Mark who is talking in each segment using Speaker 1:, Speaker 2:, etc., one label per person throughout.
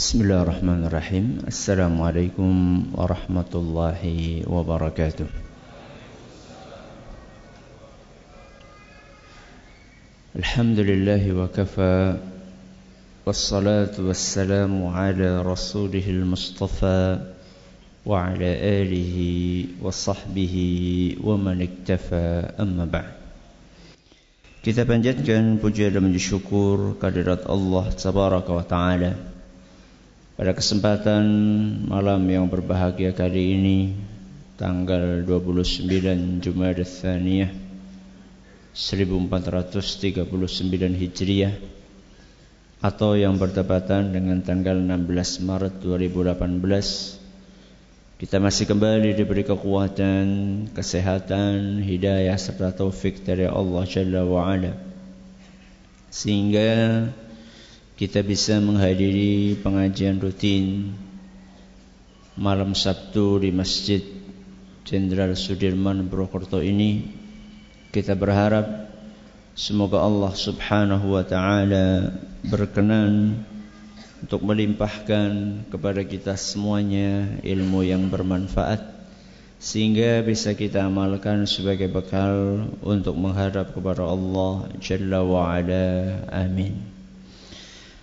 Speaker 1: بسم الله الرحمن الرحيم السلام عليكم ورحمة الله وبركاته الحمد لله وكفى والصلاة والسلام على رسوله المصطفى وعلى آله وصحبه ومن اكتفى أما بعد Kita panjatkan puja puji syukur kehadirat Tabaraka wa Ta'ala. Pada kesempatan malam yang berbahagia kali ini Tanggal 29 Jumadah Thaniyah 1439 Hijriah Atau yang bertepatan dengan tanggal 16 Maret 2018 kita masih kembali diberi kekuatan, kesehatan, hidayah serta taufik dari Allah Jalla wa Ala. Sehingga kita bisa menghadiri pengajian rutin malam Sabtu di Masjid Jenderal Sudirman Purwokerto ini. Kita berharap semoga Allah Subhanahu wa taala berkenan untuk melimpahkan kepada kita semuanya ilmu yang bermanfaat sehingga bisa kita amalkan sebagai bekal untuk menghadap kepada Allah Jalla wa Ala. Amin.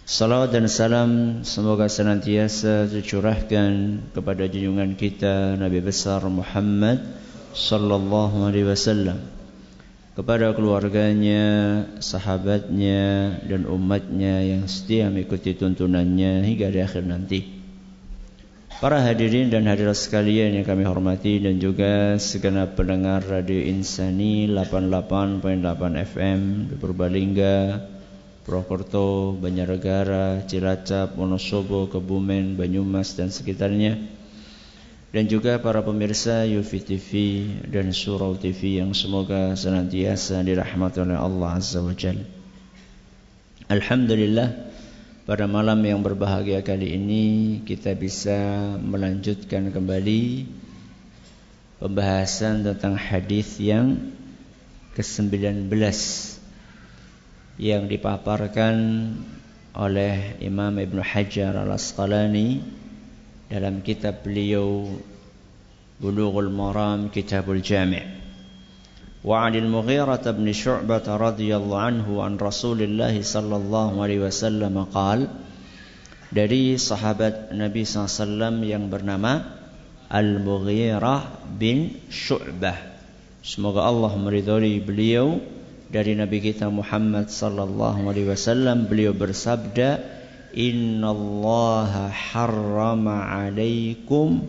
Speaker 1: Salawat dan salam semoga senantiasa tercurahkan kepada junjungan kita Nabi besar Muhammad sallallahu alaihi wasallam kepada keluarganya, sahabatnya dan umatnya yang setia mengikuti tuntunannya hingga di akhir nanti. Para hadirin dan hadirat sekalian yang kami hormati dan juga segenap pendengar Radio Insani 88.8 FM di Purbalingga, Purwokerto, Banjarnegara, Cilacap, Wonosobo, Kebumen, Banyumas dan sekitarnya dan juga para pemirsa Yufi TV dan Surau TV yang semoga senantiasa dirahmati oleh Allah Azza wa. Alhamdulillah pada malam yang berbahagia kali ini kita bisa melanjutkan kembali pembahasan tentang hadis yang ke-19 yang dipaparkan oleh Imam Ibn Hajar Al-Asqalani dalam kitab beliau Bulughul Maram Kitabul Jami' وعن المغيرة بن شعبة رضي الله عنه عن رسول الله صلى الله عليه وسلم قال dari sahabat Nabi SAW yang bernama Al-Mughirah bin Syu'bah semoga Allah meridhai beliau dari Nabi kita Muhammad sallallahu alaihi wasallam beliau bersabda innallaha harrama alaikum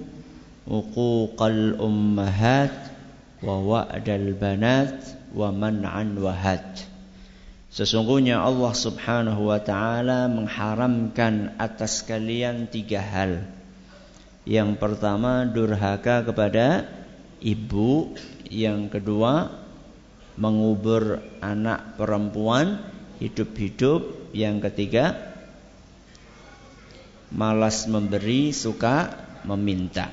Speaker 1: uquqal ummahat wa wa'dal banat wa man'an wahad Sesungguhnya Allah subhanahu wa ta'ala mengharamkan atas kalian tiga hal. Yang pertama durhaka kepada ibu. Yang kedua mengubur anak perempuan hidup-hidup Yang ketiga malas memberi, suka meminta.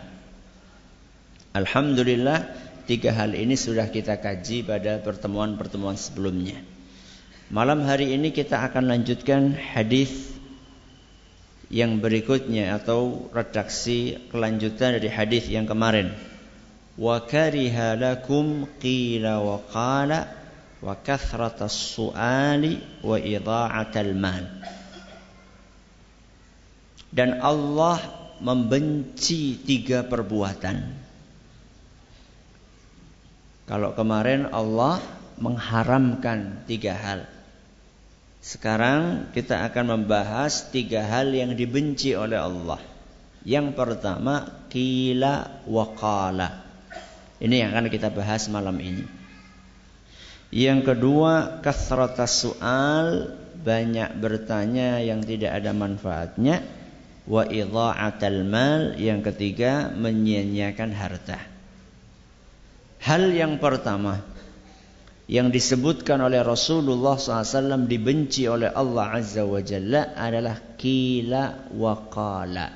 Speaker 1: Alhamdulillah, tiga hal ini sudah kita kaji pada pertemuan-pertemuan sebelumnya. Malam hari ini kita akan lanjutkan hadis yang berikutnya atau redaksi kelanjutan dari hadis yang kemarin. Wa qala wa kathratas su'ali wa idha'atal mal dan Allah membenci tiga perbuatan. Kalau kemarin Allah mengharamkan tiga hal. Sekarang kita akan membahas tiga hal yang dibenci oleh Allah. Yang pertama, kila wakala. Ini yang akan kita bahas malam ini. Yang kedua, kasratas soal, banyak bertanya yang tidak ada manfaatnya wa idha'atal mal yang ketiga menyia-nyiakan harta. Hal yang pertama yang disebutkan oleh Rasulullah SAW dibenci oleh Allah Azza wa Jalla adalah kila wa qala.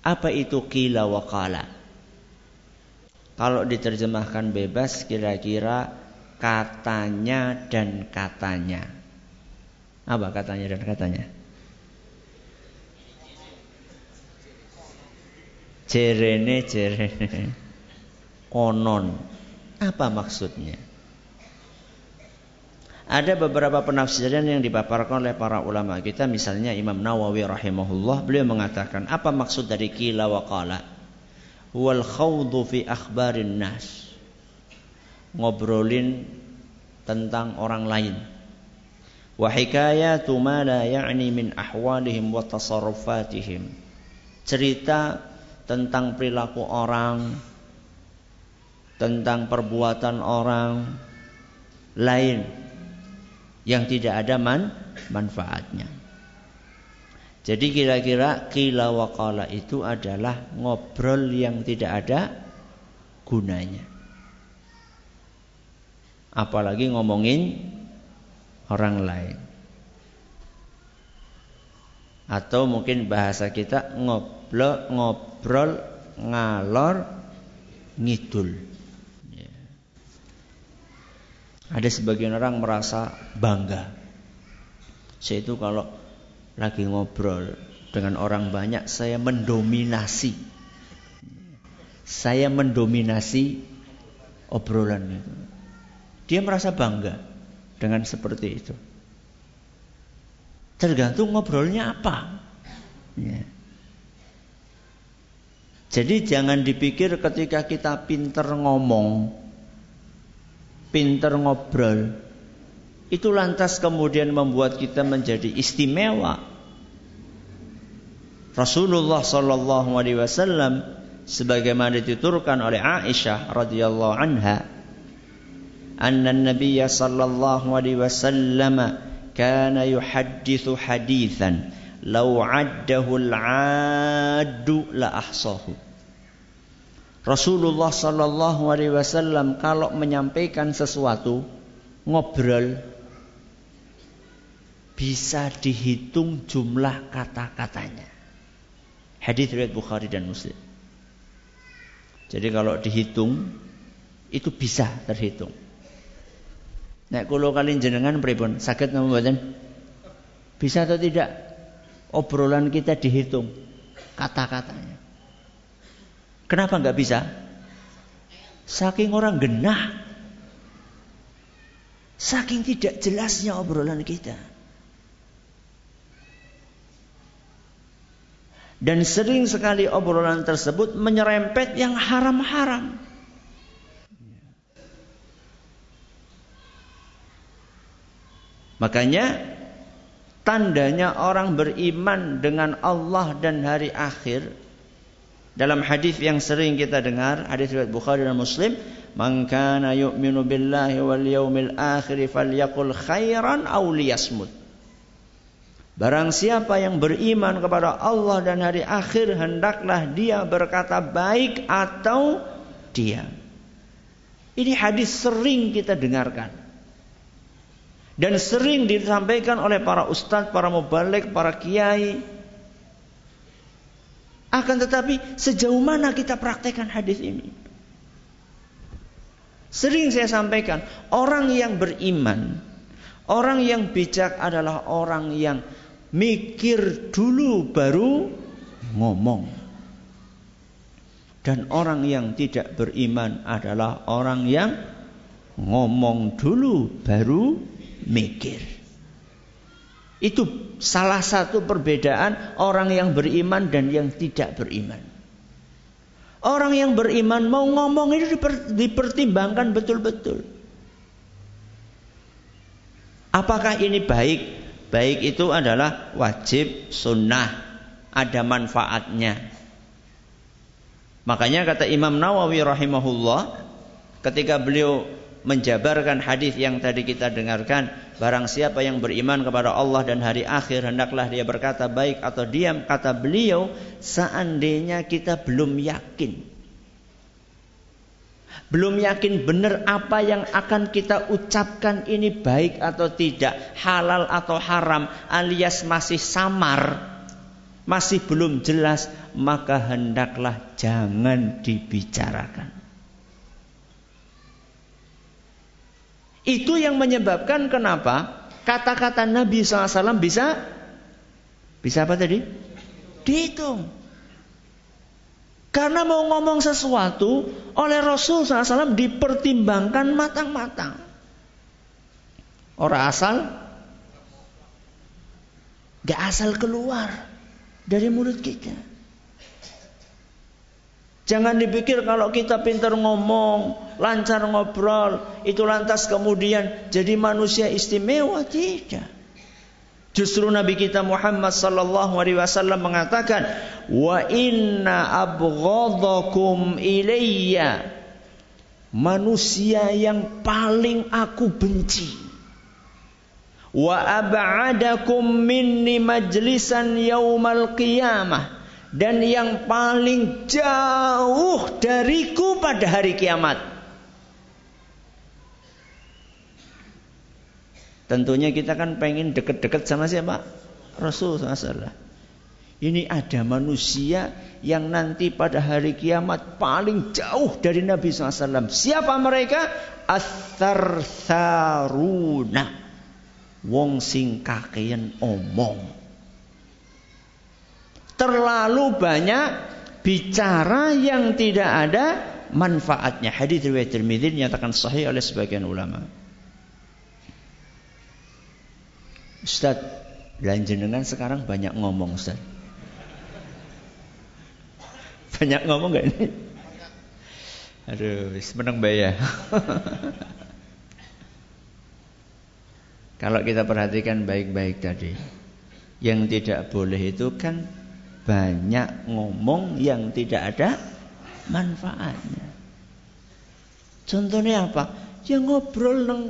Speaker 1: Apa itu kila wa qala? Kalau diterjemahkan bebas kira-kira katanya dan katanya. Apa katanya dan katanya? Jerene jerene. Konon. Apa maksudnya? Ada beberapa penafsiran yang dipaparkan oleh para ulama kita misalnya Imam Nawawi rahimahullah beliau mengatakan apa maksud dari kila wa qala wal khawdu fi akhbarin nas. Ngobrolin tentang orang lain. Wa hikayatu ma la ya'ni min ahwalihim wa tasarrufatihim. Cerita tentang perilaku orang tentang perbuatan orang lain yang tidak ada man, manfaatnya. Jadi kira-kira kila wakala itu adalah ngobrol yang tidak ada gunanya. Apalagi ngomongin orang lain. Atau mungkin bahasa kita ngobrol ngobrol ngalor ngidul. Ada sebagian orang merasa bangga. Saya itu kalau lagi ngobrol dengan orang banyak, saya mendominasi. Saya mendominasi obrolan itu. Dia merasa bangga dengan seperti itu. Tergantung ngobrolnya apa. Ya. Jadi jangan dipikir ketika kita pinter ngomong, pinter ngobrol, itu lantas kemudian membuat kita menjadi istimewa. Rasulullah Shallallahu Alaihi Wasallam sebagaimana dituturkan oleh Aisyah radhiyallahu anha, anna Nabi sallallahu alaihi wasallam kana yuhaddithu hadithan law addahu al-'addu la ahsahu. Rasulullah Sallallahu Alaihi Wasallam kalau menyampaikan sesuatu ngobrol bisa dihitung jumlah kata-katanya. Hadis riwayat Bukhari dan Muslim. Jadi kalau dihitung itu bisa terhitung. Nek kulo kalian jenengan pripun? Sakit napa mboten? Bisa atau tidak? Obrolan kita dihitung kata-katanya. Kenapa nggak bisa? Saking orang genah. Saking tidak jelasnya obrolan kita. Dan sering sekali obrolan tersebut menyerempet yang haram-haram. Makanya tandanya orang beriman dengan Allah dan hari akhir dalam hadis yang sering kita dengar, hadis riwayat Bukhari dan Muslim, "Man kana yu'minu billahi wal yaumil akhir falyaqul khairan aw liyasmut." Barang siapa yang beriman kepada Allah dan hari akhir, hendaklah dia berkata baik atau diam. Ini hadis sering kita dengarkan. Dan sering disampaikan oleh para ustadz, para mubalik, para kiai, akan tetapi sejauh mana kita praktekkan hadis ini? Sering saya sampaikan, orang yang beriman, orang yang bijak adalah orang yang mikir dulu baru ngomong. Dan orang yang tidak beriman adalah orang yang ngomong dulu baru mikir. Itu salah satu perbedaan orang yang beriman dan yang tidak beriman. Orang yang beriman mau ngomong itu dipertimbangkan betul-betul. Apakah ini baik? Baik itu adalah wajib sunnah, ada manfaatnya. Makanya kata Imam Nawawi rahimahullah ketika beliau menjabarkan hadis yang tadi kita dengarkan barang siapa yang beriman kepada Allah dan hari akhir hendaklah dia berkata baik atau diam kata beliau seandainya kita belum yakin belum yakin benar apa yang akan kita ucapkan ini baik atau tidak halal atau haram alias masih samar masih belum jelas maka hendaklah jangan dibicarakan Itu yang menyebabkan kenapa kata-kata Nabi SAW bisa bisa apa tadi? Dihitung. Karena mau ngomong sesuatu oleh Rasul SAW dipertimbangkan matang-matang. Orang asal, gak asal keluar dari mulut kita. Jangan dipikir kalau kita pintar ngomong, lancar ngobrol, itu lantas kemudian jadi manusia istimewa. Tidak. Justru Nabi kita Muhammad sallallahu alaihi wasallam mengatakan, "Wa inna abghadakum ilayya" Manusia yang paling aku benci. Wa ab'adakum minni majlisan yaumal qiyamah. Dan yang paling jauh dariku pada hari kiamat. Tentunya kita kan pengen deket-deket sama siapa? Rasul SAW. Ini ada manusia yang nanti pada hari kiamat paling jauh dari Nabi SAW. Siapa mereka? Athartharuna. Wong sing kakean omong. Terlalu banyak bicara yang tidak ada manfaatnya. Hadis riwayat Tirmidzi dinyatakan sahih oleh sebagian ulama. Ustaz, dan jenengan sekarang banyak ngomong Ustaz. Banyak ngomong gak ini? Aduh, menang ya. Kalau kita perhatikan baik-baik tadi, yang tidak boleh itu kan banyak ngomong yang tidak ada manfaatnya. Contohnya apa? Ya ngobrol neng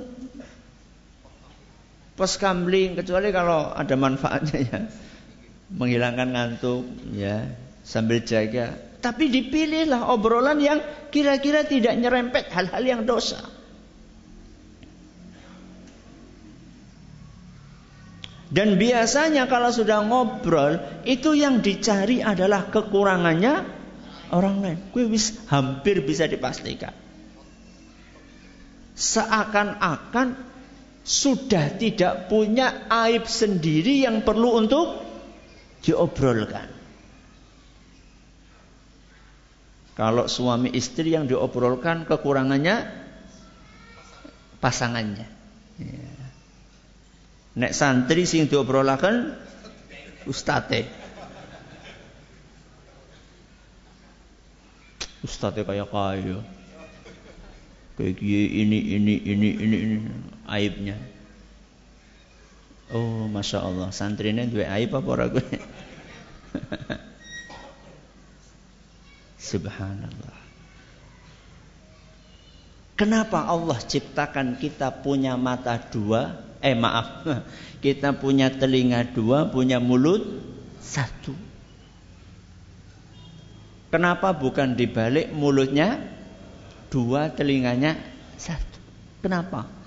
Speaker 1: pos kamling kecuali kalau ada manfaatnya ya. Menghilangkan ngantuk ya. Sambil jaga. Tapi dipilihlah obrolan yang kira-kira tidak nyerempet hal-hal yang dosa. Dan biasanya kalau sudah ngobrol itu yang dicari adalah kekurangannya orang lain. Gue bisa, hampir bisa dipastikan. Seakan-akan sudah tidak punya aib sendiri yang perlu untuk diobrolkan. Kalau suami istri yang diobrolkan kekurangannya pasangannya. Ya. Nek santri sing diobrolakan ustate. Ustate kayak kaya kayak ini ini ini ini ini aibnya. Oh masya Allah. Santrinya dua aib apa orang gue? Subhanallah. Kenapa Allah ciptakan kita punya mata dua? Eh maaf. Kita punya telinga dua punya mulut satu. Kenapa bukan dibalik mulutnya dua telinganya satu. Kenapa?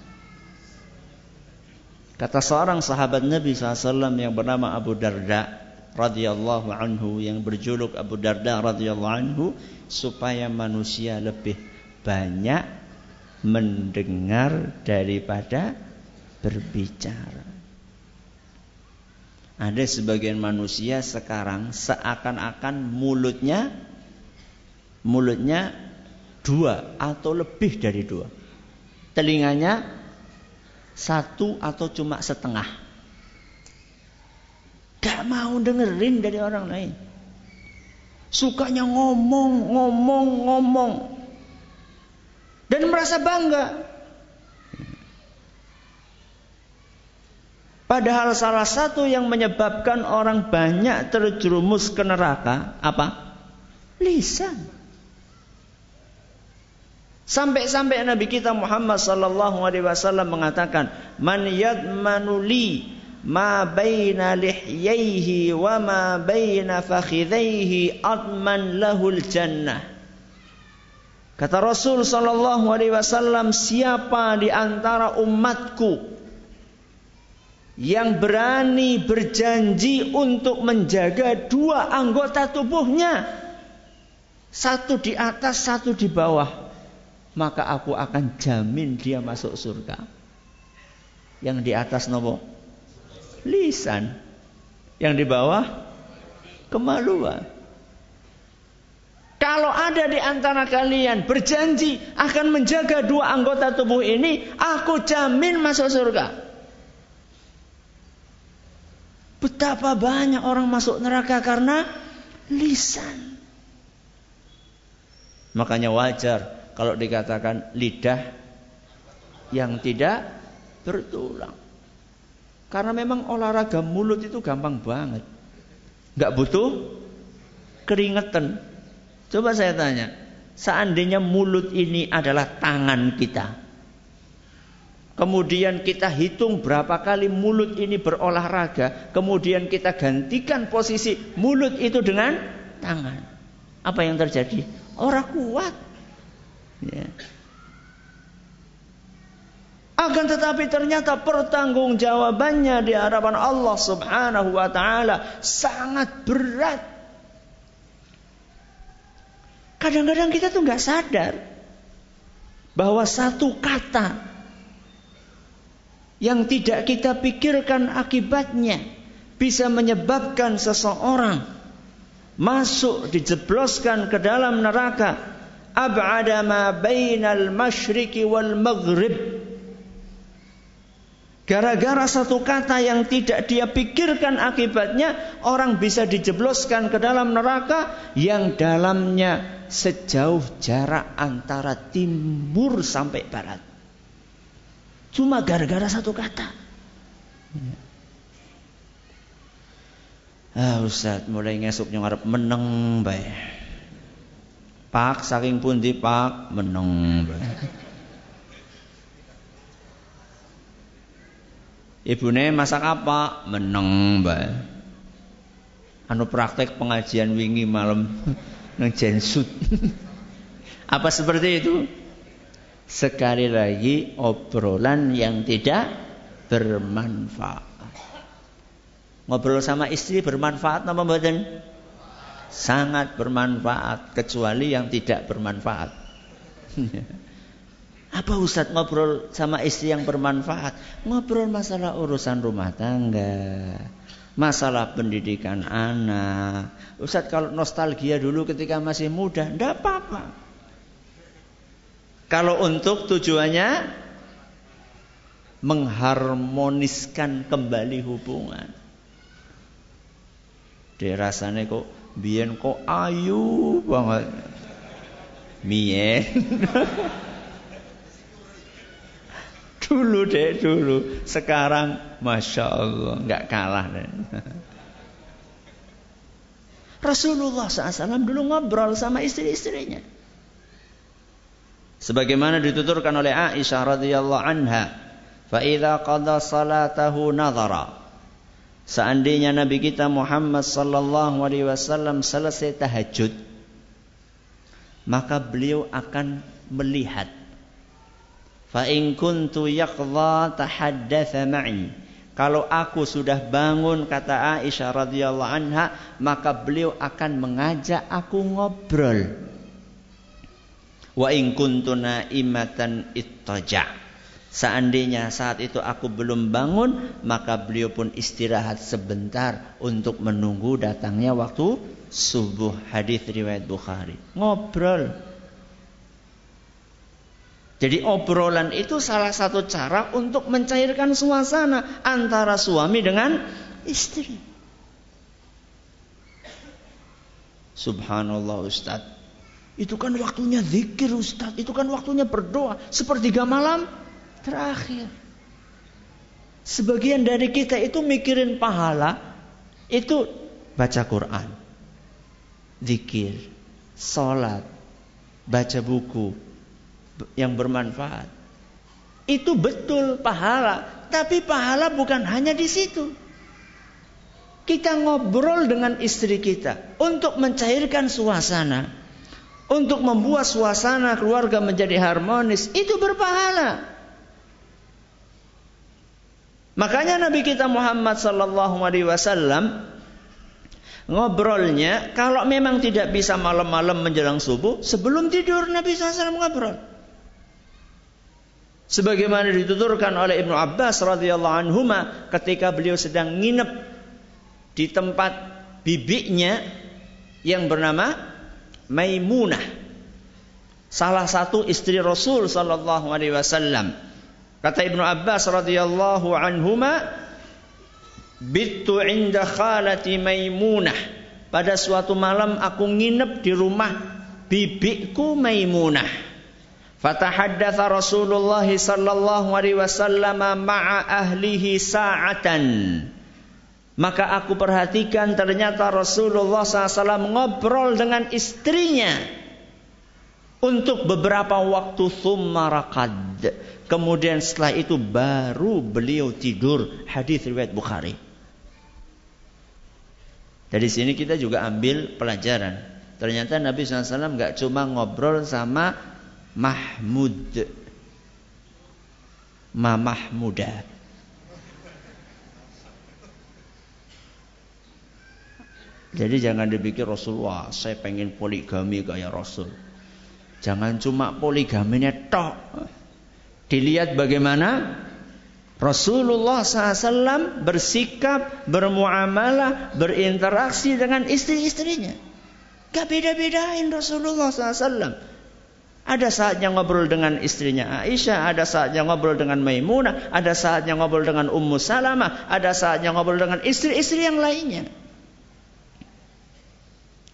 Speaker 1: Kata seorang sahabat Nabi SAW yang bernama Abu Darda radhiyallahu anhu yang berjuluk Abu Darda radhiyallahu anhu supaya manusia lebih banyak mendengar daripada berbicara. Ada sebagian manusia sekarang seakan-akan mulutnya mulutnya dua atau lebih dari dua. Telinganya satu atau cuma setengah. Gak mau dengerin dari orang lain. Sukanya ngomong, ngomong, ngomong. Dan merasa bangga. Padahal salah satu yang menyebabkan orang banyak terjerumus ke neraka apa? Lisan. Sampai-sampai Nabi kita Muhammad sallallahu alaihi wasallam mengatakan, "Man yadmanu li ma baina lihyaihi wa ma baina fakhidhaihi adman lahul jannah." Kata Rasul sallallahu alaihi wasallam, siapa di antara umatku yang berani berjanji untuk menjaga dua anggota tubuhnya, satu di atas, satu di bawah, maka aku akan jamin dia masuk surga. Yang di atas nopo lisan, yang di bawah kemaluan. Kalau ada di antara kalian berjanji akan menjaga dua anggota tubuh ini, aku jamin masuk surga. Betapa banyak orang masuk neraka karena lisan. Makanya wajar kalau dikatakan lidah yang tidak bertulang. Karena memang olahraga mulut itu gampang banget. Gak butuh keringetan. Coba saya tanya, seandainya mulut ini adalah tangan kita. Kemudian kita hitung berapa kali mulut ini berolahraga. Kemudian kita gantikan posisi mulut itu dengan tangan. Apa yang terjadi? Orang kuat. Ya. Akan tetapi ternyata pertanggungjawabannya di hadapan Allah Subhanahu wa taala sangat berat. Kadang-kadang kita tuh nggak sadar bahwa satu kata yang tidak kita pikirkan akibatnya bisa menyebabkan seseorang masuk dijebloskan ke dalam neraka ab'ada ma bainal masyriqi wal maghrib Gara-gara satu kata yang tidak dia pikirkan akibatnya, orang bisa dijebloskan ke dalam neraka yang dalamnya sejauh jarak antara timur sampai barat. Cuma gara-gara satu kata. Ah Ustaz, mulai ngesuk ngarep meneng bae. Pak saking pundi Pak meneng. Ibune masak apa? Meneng, Mbak. Anu praktek pengajian wingi malam nang jensut. apa seperti itu? Sekali lagi obrolan yang tidak bermanfaat. Ngobrol sama istri bermanfaat apa mboten? Sangat bermanfaat kecuali yang tidak bermanfaat. Apa Ustaz ngobrol sama istri yang bermanfaat? Ngobrol masalah urusan rumah tangga. Masalah pendidikan anak. Ustaz kalau nostalgia dulu ketika masih muda, enggak apa-apa. Kalau untuk tujuannya mengharmoniskan kembali hubungan. Dia rasanya kok biyen kok ayu banget. Mien. Dulu deh dulu. Sekarang Masya Allah nggak kalah deh. Rasulullah SAW dulu ngobrol sama istri-istrinya. Sebagaimana dituturkan oleh Aisyah radhiyallahu anha, "Fa qada salatahu nadhara." Seandainya Nabi kita Muhammad sallallahu alaihi wasallam selesai tahajud, maka beliau akan melihat Fa in kuntu yaqdha tahaddatha ma'i. Kalau aku sudah bangun kata Aisyah radhiyallahu anha, maka beliau akan mengajak aku ngobrol. Wa in kuntu naimatan ittaja. Seandainya saat itu aku belum bangun, maka beliau pun istirahat sebentar untuk menunggu datangnya waktu subuh. Hadis riwayat Bukhari. Ngobrol. Jadi obrolan itu salah satu cara untuk mencairkan suasana antara suami dengan istri. Subhanallah Ustaz. Itu kan waktunya zikir Ustaz. Itu kan waktunya berdoa. Sepertiga malam terakhir. Sebagian dari kita itu mikirin pahala. Itu baca Quran. Zikir. Salat. Baca buku yang bermanfaat. Itu betul pahala, tapi pahala bukan hanya di situ. Kita ngobrol dengan istri kita untuk mencairkan suasana, untuk membuat suasana keluarga menjadi harmonis, itu berpahala. Makanya Nabi kita Muhammad sallallahu alaihi wasallam ngobrolnya kalau memang tidak bisa malam-malam menjelang subuh, sebelum tidur Nabi SAW ngobrol. Sebagaimana dituturkan oleh Ibnu Abbas radhiyallahu anhu ketika beliau sedang nginep di tempat bibinya yang bernama Maimunah. Salah satu istri Rasul sallallahu alaihi wasallam. Kata Ibnu Abbas radhiyallahu anhuma, "Bittu inda khalati Maimunah." Pada suatu malam aku nginep di rumah bibiku Maimunah. Fatahaddatha Rasulullah sallallahu alaihi wasallam ma'a ahlihi sa'atan. Maka aku perhatikan ternyata Rasulullah SAW ngobrol dengan istrinya untuk beberapa waktu summarakad. Kemudian setelah itu baru beliau tidur. Hadis riwayat Bukhari. Dari sini kita juga ambil pelajaran. Ternyata Nabi SAW nggak cuma ngobrol sama Mahmud, Mamah muda. Jadi jangan dipikir Rasulullah, saya pengen poligami kayak Rasul. Jangan cuma poligaminya tok. Dilihat bagaimana Rasulullah SAW bersikap, bermuamalah, berinteraksi dengan istri-istrinya. Gak beda-bedain Rasulullah SAW. Ada saatnya ngobrol dengan istrinya Aisyah, ada saatnya ngobrol dengan Maimunah, ada saatnya ngobrol dengan Ummu Salamah, ada saatnya ngobrol dengan istri-istri yang lainnya.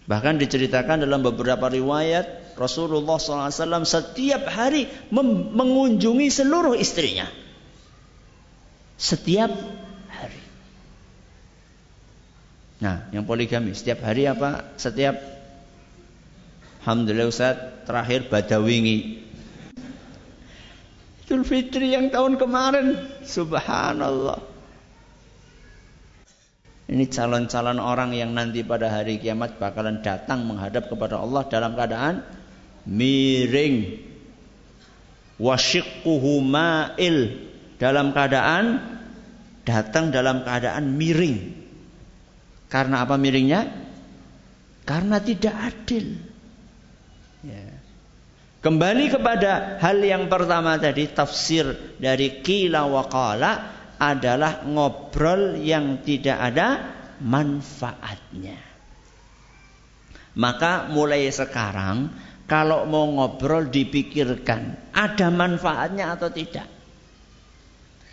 Speaker 1: Bahkan diceritakan dalam beberapa riwayat Rasulullah SAW setiap hari mengunjungi seluruh istrinya setiap hari. Nah, yang poligami setiap hari apa? Setiap Alhamdulillah Ustaz, terakhir Badawingi. Idul Fitri yang tahun kemarin, subhanallah. Ini calon-calon orang yang nanti pada hari kiamat bakalan datang menghadap kepada Allah dalam keadaan miring. Wasyiquhu ma'il dalam keadaan datang dalam keadaan miring. Karena apa miringnya? Karena tidak adil. Ya. Kembali kepada hal yang pertama tadi tafsir dari kila wakala adalah ngobrol yang tidak ada manfaatnya. Maka mulai sekarang kalau mau ngobrol dipikirkan ada manfaatnya atau tidak.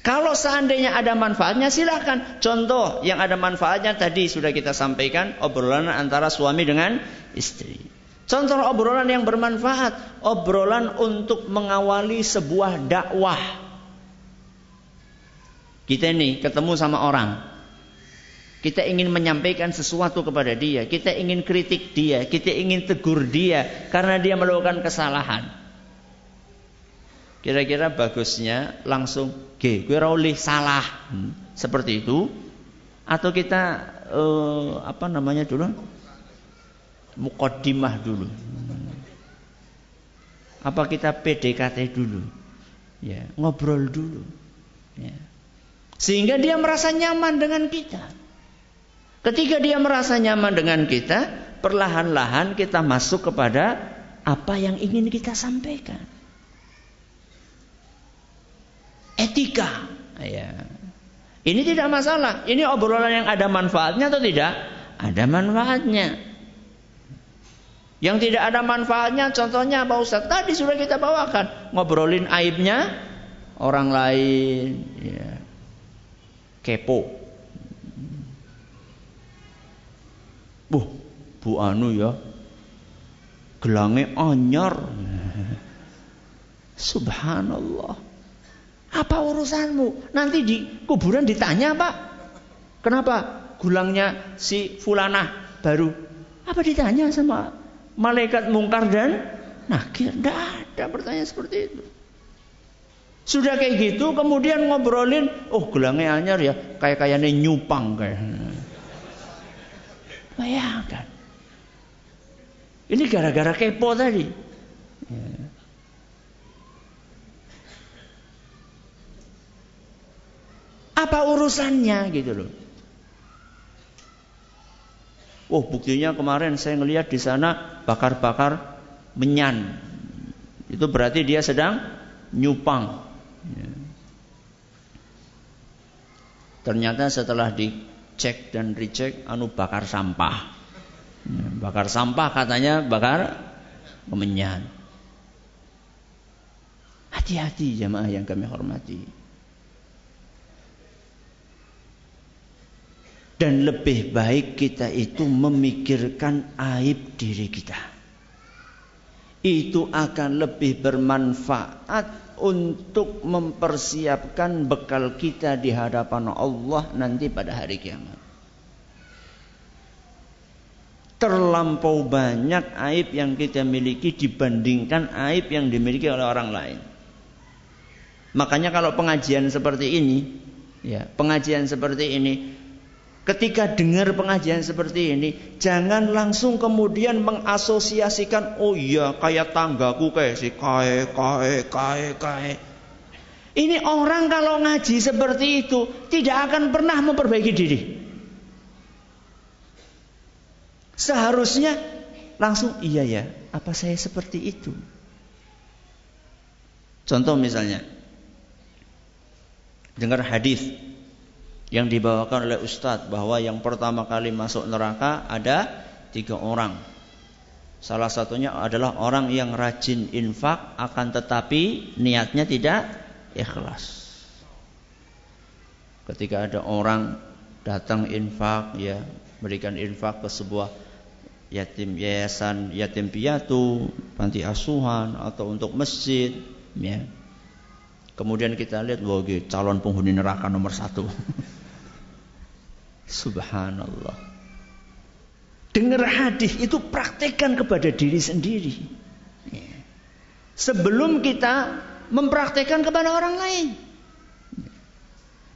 Speaker 1: Kalau seandainya ada manfaatnya silakan. Contoh yang ada manfaatnya tadi sudah kita sampaikan obrolan antara suami dengan istri. Contoh obrolan yang bermanfaat, obrolan untuk mengawali sebuah dakwah. Kita ini ketemu sama orang. Kita ingin menyampaikan sesuatu kepada dia, kita ingin kritik dia, kita ingin tegur dia karena dia melakukan kesalahan. Kira-kira bagusnya langsung G, gue rauli salah. Hmm, seperti itu atau kita uh, apa namanya dulu? Mukodimah dulu. Apa kita PDKT dulu? Ya, ngobrol dulu. Ya. Sehingga dia merasa nyaman dengan kita. Ketika dia merasa nyaman dengan kita, perlahan-lahan kita masuk kepada apa yang ingin kita sampaikan etika. Ya. Ini tidak masalah. Ini obrolan yang ada manfaatnya atau tidak? Ada manfaatnya. Yang tidak ada manfaatnya contohnya apa Ustaz? Tadi sudah kita bawakan. Ngobrolin aibnya orang lain. Ya. Kepo. Bu, Bu Anu ya. Gelangnya anyar. Subhanallah. Apa urusanmu? Nanti di kuburan ditanya pak. Kenapa gulangnya si fulanah baru? Apa ditanya sama malaikat mungkar dan nakir? Tidak ada pertanyaan seperti itu. Sudah kayak gitu, kemudian ngobrolin, oh gelangnya anyar ya, kayak kayaknya nyupang kayak. Bayangkan. Ini gara-gara kepo tadi. Ya. Apa urusannya gitu loh. Oh buktinya kemarin saya ngelihat di sana bakar-bakar menyan. Itu berarti dia sedang nyupang. Ternyata setelah dicek dan recheck, anu bakar sampah. Ya, bakar sampah katanya bakar kemenyan. Hati-hati jamaah yang kami hormati. Dan lebih baik kita itu memikirkan aib diri kita. Itu akan lebih bermanfaat untuk mempersiapkan bekal kita di hadapan Allah nanti pada hari kiamat. Terlampau banyak aib yang kita miliki dibandingkan aib yang dimiliki oleh orang lain. Makanya kalau pengajian seperti ini, ya, pengajian seperti ini Ketika dengar pengajian seperti ini, jangan langsung kemudian mengasosiasikan, oh iya kayak tanggaku kayak si kae kae kae kae. Ini orang kalau ngaji seperti itu tidak akan pernah memperbaiki diri. Seharusnya langsung iya ya, apa saya seperti itu? Contoh misalnya, dengar hadis yang dibawakan oleh Ustadz bahwa yang pertama kali masuk neraka ada tiga orang. Salah satunya adalah orang yang rajin infak akan tetapi niatnya tidak ikhlas. Ketika ada orang datang infak ya berikan infak ke sebuah yatim yayasan yatim piatu, panti asuhan atau untuk masjid ya. Kemudian kita lihat bahwa calon penghuni neraka nomor satu. Subhanallah. Dengar hadis itu praktekkan kepada diri sendiri. Sebelum kita mempraktekkan kepada orang lain.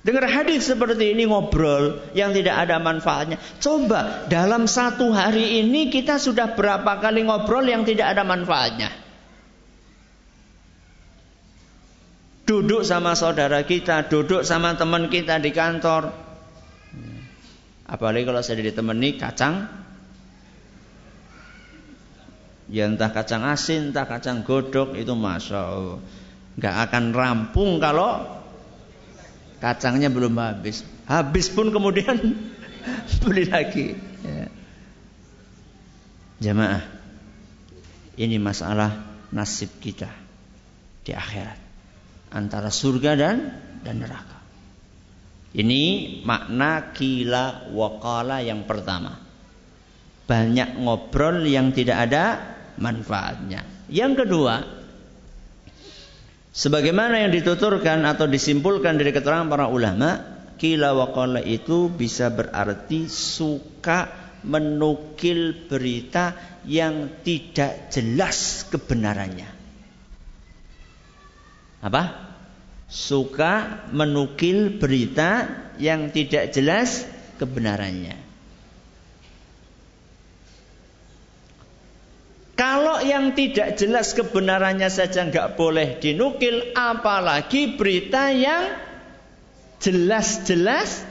Speaker 1: Dengar hadis seperti ini ngobrol yang tidak ada manfaatnya. Coba dalam satu hari ini kita sudah berapa kali ngobrol yang tidak ada manfaatnya. Duduk sama saudara kita, duduk sama teman kita di kantor, Apalagi kalau saya ditemani kacang Ya entah kacang asin, entah kacang godok itu masya Allah nggak akan rampung kalau kacangnya belum habis. Habis pun kemudian beli lagi. Ya. Jamaah, ini masalah nasib kita di akhirat antara surga dan dan neraka. Ini makna kila wakala yang pertama. Banyak ngobrol yang tidak ada manfaatnya. Yang kedua, sebagaimana yang dituturkan atau disimpulkan dari keterangan para ulama, kila wakala itu bisa berarti suka menukil berita yang tidak jelas kebenarannya. Apa? suka menukil berita yang tidak jelas kebenarannya. Kalau yang tidak jelas kebenarannya saja nggak boleh dinukil, apalagi berita yang jelas-jelas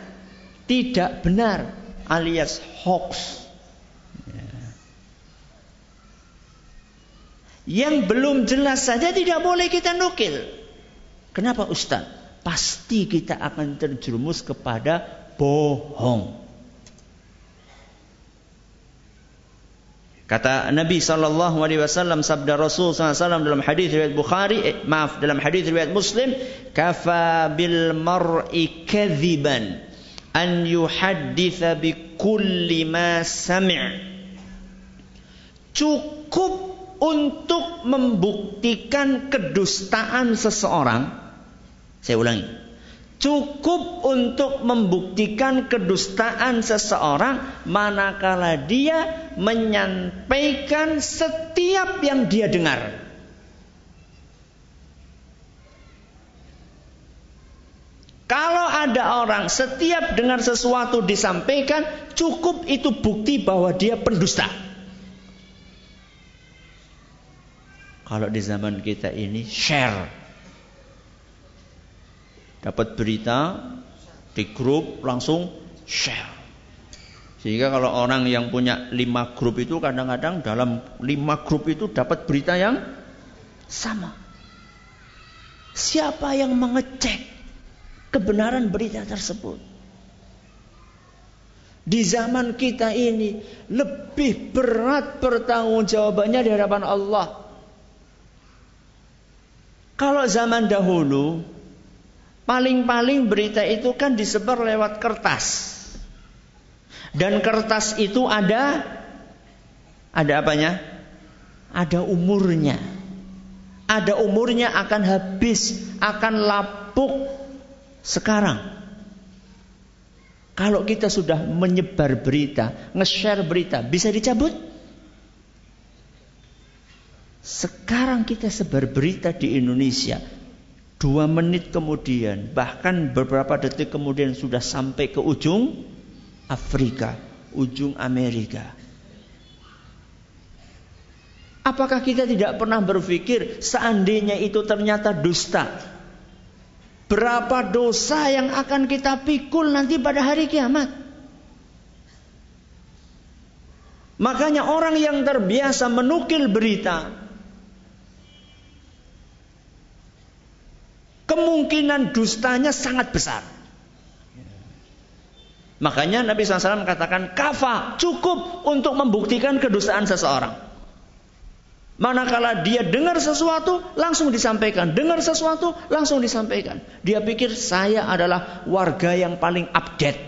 Speaker 1: tidak benar alias hoax. Yang belum jelas saja tidak boleh kita nukil. Kenapa Ustaz? Pasti kita akan terjerumus kepada bohong. Kata Nabi sallallahu alaihi wasallam sabda Rasul sallallahu dalam hadis riwayat Bukhari, eh, maaf dalam hadis riwayat Muslim, kafa bil mar'i kadziban an yuhadditha bi kulli ma sami'. Cukup untuk membuktikan kedustaan seseorang, saya ulangi, cukup untuk membuktikan kedustaan seseorang manakala dia menyampaikan setiap yang dia dengar. Kalau ada orang setiap dengar sesuatu disampaikan, cukup itu bukti bahwa dia pendusta. Kalau di zaman kita ini share. Dapat berita di grup langsung share. Sehingga kalau orang yang punya lima grup itu kadang-kadang dalam lima grup itu dapat berita yang sama. Siapa yang mengecek kebenaran berita tersebut? Di zaman kita ini lebih berat pertanggungjawabannya di hadapan Allah. Kalau zaman dahulu paling-paling berita itu kan disebar lewat kertas. Dan kertas itu ada ada apanya? Ada umurnya. Ada umurnya akan habis, akan lapuk sekarang. Kalau kita sudah menyebar berita, nge-share berita, bisa dicabut? Sekarang kita sebar berita di Indonesia. Dua menit kemudian, bahkan beberapa detik kemudian sudah sampai ke ujung Afrika, ujung Amerika. Apakah kita tidak pernah berpikir seandainya itu ternyata dusta? Berapa dosa yang akan kita pikul nanti pada hari kiamat? Makanya orang yang terbiasa menukil berita kemungkinan dustanya sangat besar. Makanya Nabi SAW katakan kafa cukup untuk membuktikan kedustaan seseorang. Manakala dia dengar sesuatu langsung disampaikan, dengar sesuatu langsung disampaikan. Dia pikir saya adalah warga yang paling update.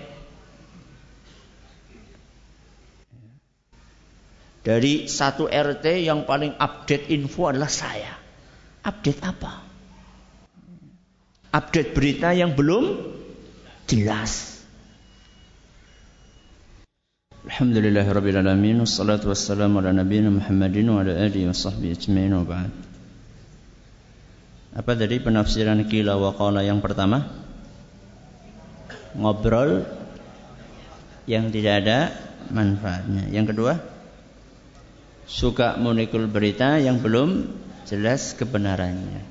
Speaker 1: Dari satu RT yang paling update info adalah saya. Update apa? Update berita yang belum jelas. Alhamdulillah Rabbil Wassalatu wassalamu ala nabiyina Muhammadin Wa ala alihi wa sahbihi ajma'in wa ba'd Apa tadi penafsiran kila wa qala yang pertama? Ngobrol Yang tidak ada manfaatnya Yang kedua Suka menikul berita yang belum jelas kebenarannya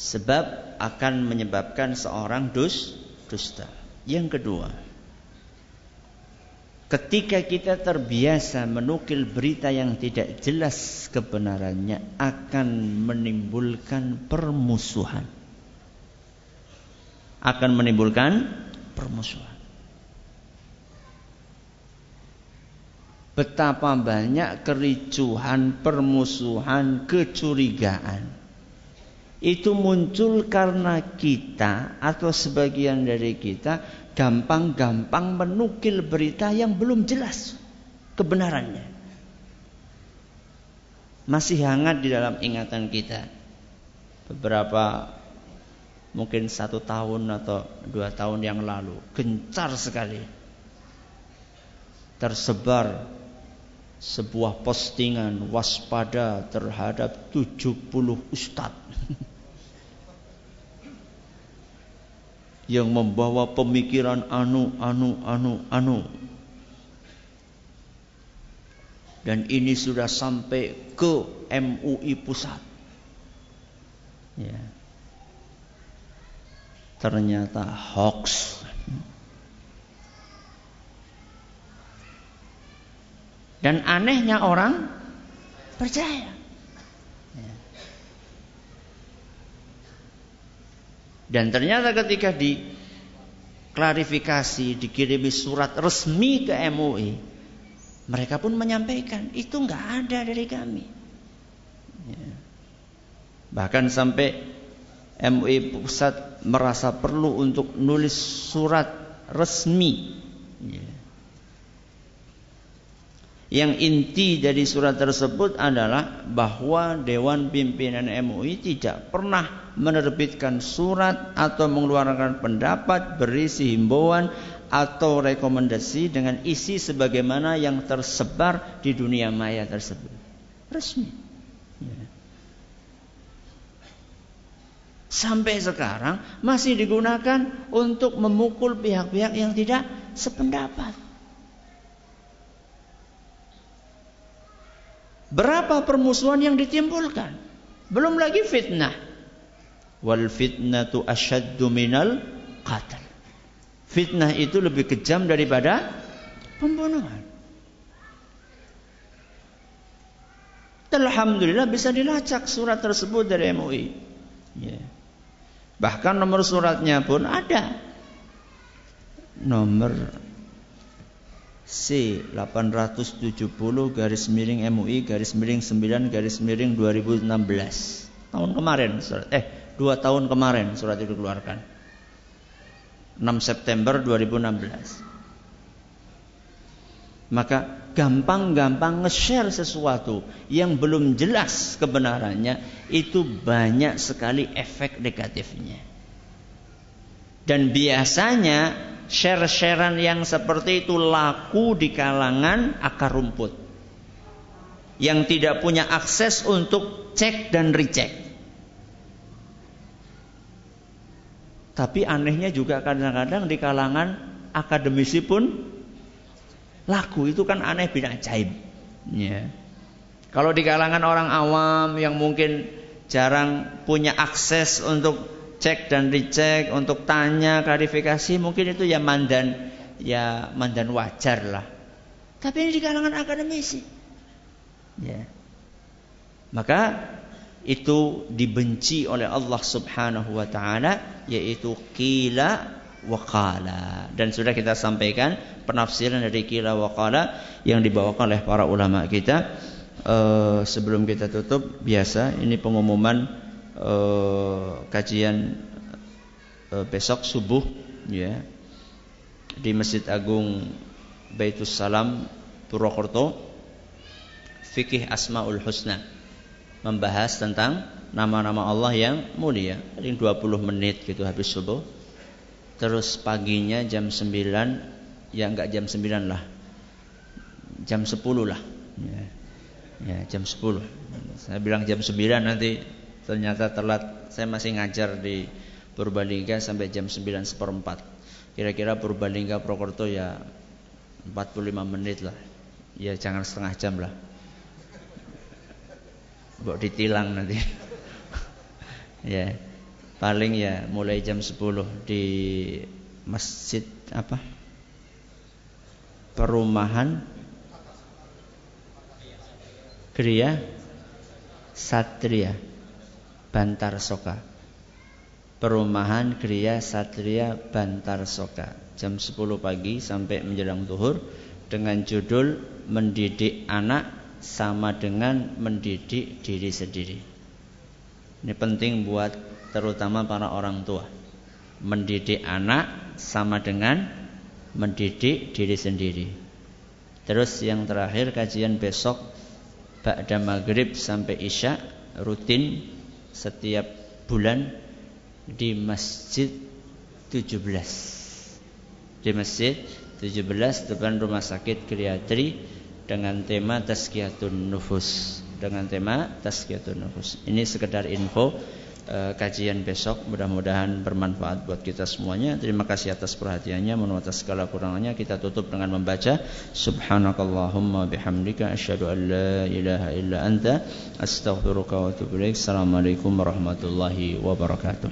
Speaker 1: Sebab akan menyebabkan seorang dus, dusta Yang kedua Ketika kita terbiasa menukil berita yang tidak jelas kebenarannya akan menimbulkan permusuhan. Akan menimbulkan permusuhan. Betapa banyak kericuhan, permusuhan, kecurigaan. Itu muncul karena kita atau sebagian dari kita gampang-gampang menukil berita yang belum jelas kebenarannya. Masih hangat di dalam ingatan kita. Beberapa mungkin satu tahun atau dua tahun yang lalu gencar sekali tersebar sebuah postingan waspada terhadap 70 ustadz yang membawa pemikiran anu anu anu anu. Dan ini sudah sampai ke MUI pusat. Ya. Ternyata hoax. Dan anehnya orang percaya Dan ternyata ketika diklarifikasi, dikirimi surat resmi ke MUI, mereka pun menyampaikan itu nggak ada dari kami. Ya. Bahkan sampai MUI pusat merasa perlu untuk nulis surat resmi. Ya. Yang inti dari surat tersebut adalah bahwa Dewan Pimpinan MUI tidak pernah menerbitkan surat atau mengeluarkan pendapat berisi himbauan atau rekomendasi dengan isi sebagaimana yang tersebar di dunia maya tersebut. Resmi. Ya. Sampai sekarang masih digunakan untuk memukul pihak-pihak yang tidak sependapat. Berapa permusuhan yang ditimbulkan? Belum lagi fitnah wal fitnatu asyaddu minal qatl. Fitnah itu lebih kejam daripada pembunuhan. Alhamdulillah bisa dilacak surat tersebut dari MUI. Ya. Bahkan nomor suratnya pun ada. nomor C 870 garis miring MUI garis miring 9 garis miring 2016 tahun kemarin surat eh dua tahun kemarin surat itu dikeluarkan. 6 September 2016 maka gampang-gampang nge-share sesuatu yang belum jelas kebenarannya itu banyak sekali efek negatifnya. Dan biasanya share-sharean yang seperti itu laku di kalangan akar rumput. Yang tidak punya akses untuk cek dan recheck. Tapi anehnya juga kadang-kadang di kalangan akademisi pun laku itu kan aneh bin ajaib. Ya. Kalau di kalangan orang awam yang mungkin jarang punya akses untuk cek dan dicek, untuk tanya, klarifikasi, mungkin itu ya mandan ya mandan wajar lah. Tapi ini di kalangan akademisi. Ya. Maka itu dibenci oleh Allah Subhanahu wa taala yaitu kila wakala dan sudah kita sampaikan penafsiran dari kila wakala yang dibawakan oleh para ulama kita. Uh, sebelum kita tutup biasa ini pengumuman uh, kajian uh, besok subuh ya di Masjid Agung Baitus Salam Purwokerto fikih Asmaul Husna membahas tentang nama-nama Allah yang mulia paling 20 menit gitu habis subuh terus paginya jam 9 ya enggak jam 9 lah jam 10 lah ya, ya jam 10 saya bilang jam 9 nanti Ternyata telat. Saya masih ngajar di Purbalingga sampai jam 9 seperempat. Kira-kira Purbalingga Prokerto ya 45 menit lah. Ya jangan setengah jam lah. Bok ditilang nanti. ya. Paling ya mulai jam 10 di masjid apa? Perumahan Kriya Satria Bantar Soka. Perumahan Kriya Satria Bantar Soka. Jam 10 pagi sampai menjelang zuhur dengan judul mendidik anak sama dengan mendidik diri sendiri. Ini penting buat terutama para orang tua. Mendidik anak sama dengan mendidik diri sendiri. Terus yang terakhir kajian besok Ba'da maghrib sampai isya rutin setiap bulan di masjid 17 di masjid 17 depan rumah sakit Kriatri dengan tema Tazkiyatun Nufus. Dengan tema Tazkiyatun Nufus. Ini sekedar info Eh, kajian besok. Mudah-mudahan bermanfaat buat kita semuanya. Terima kasih atas perhatiannya. Mohon atas segala kurangannya kita tutup dengan membaca subhanakallahumma bihamdika asyhadu an la ilaha illa anta astaghfiruka wa atubu assalamualaikum warahmatullahi wabarakatuh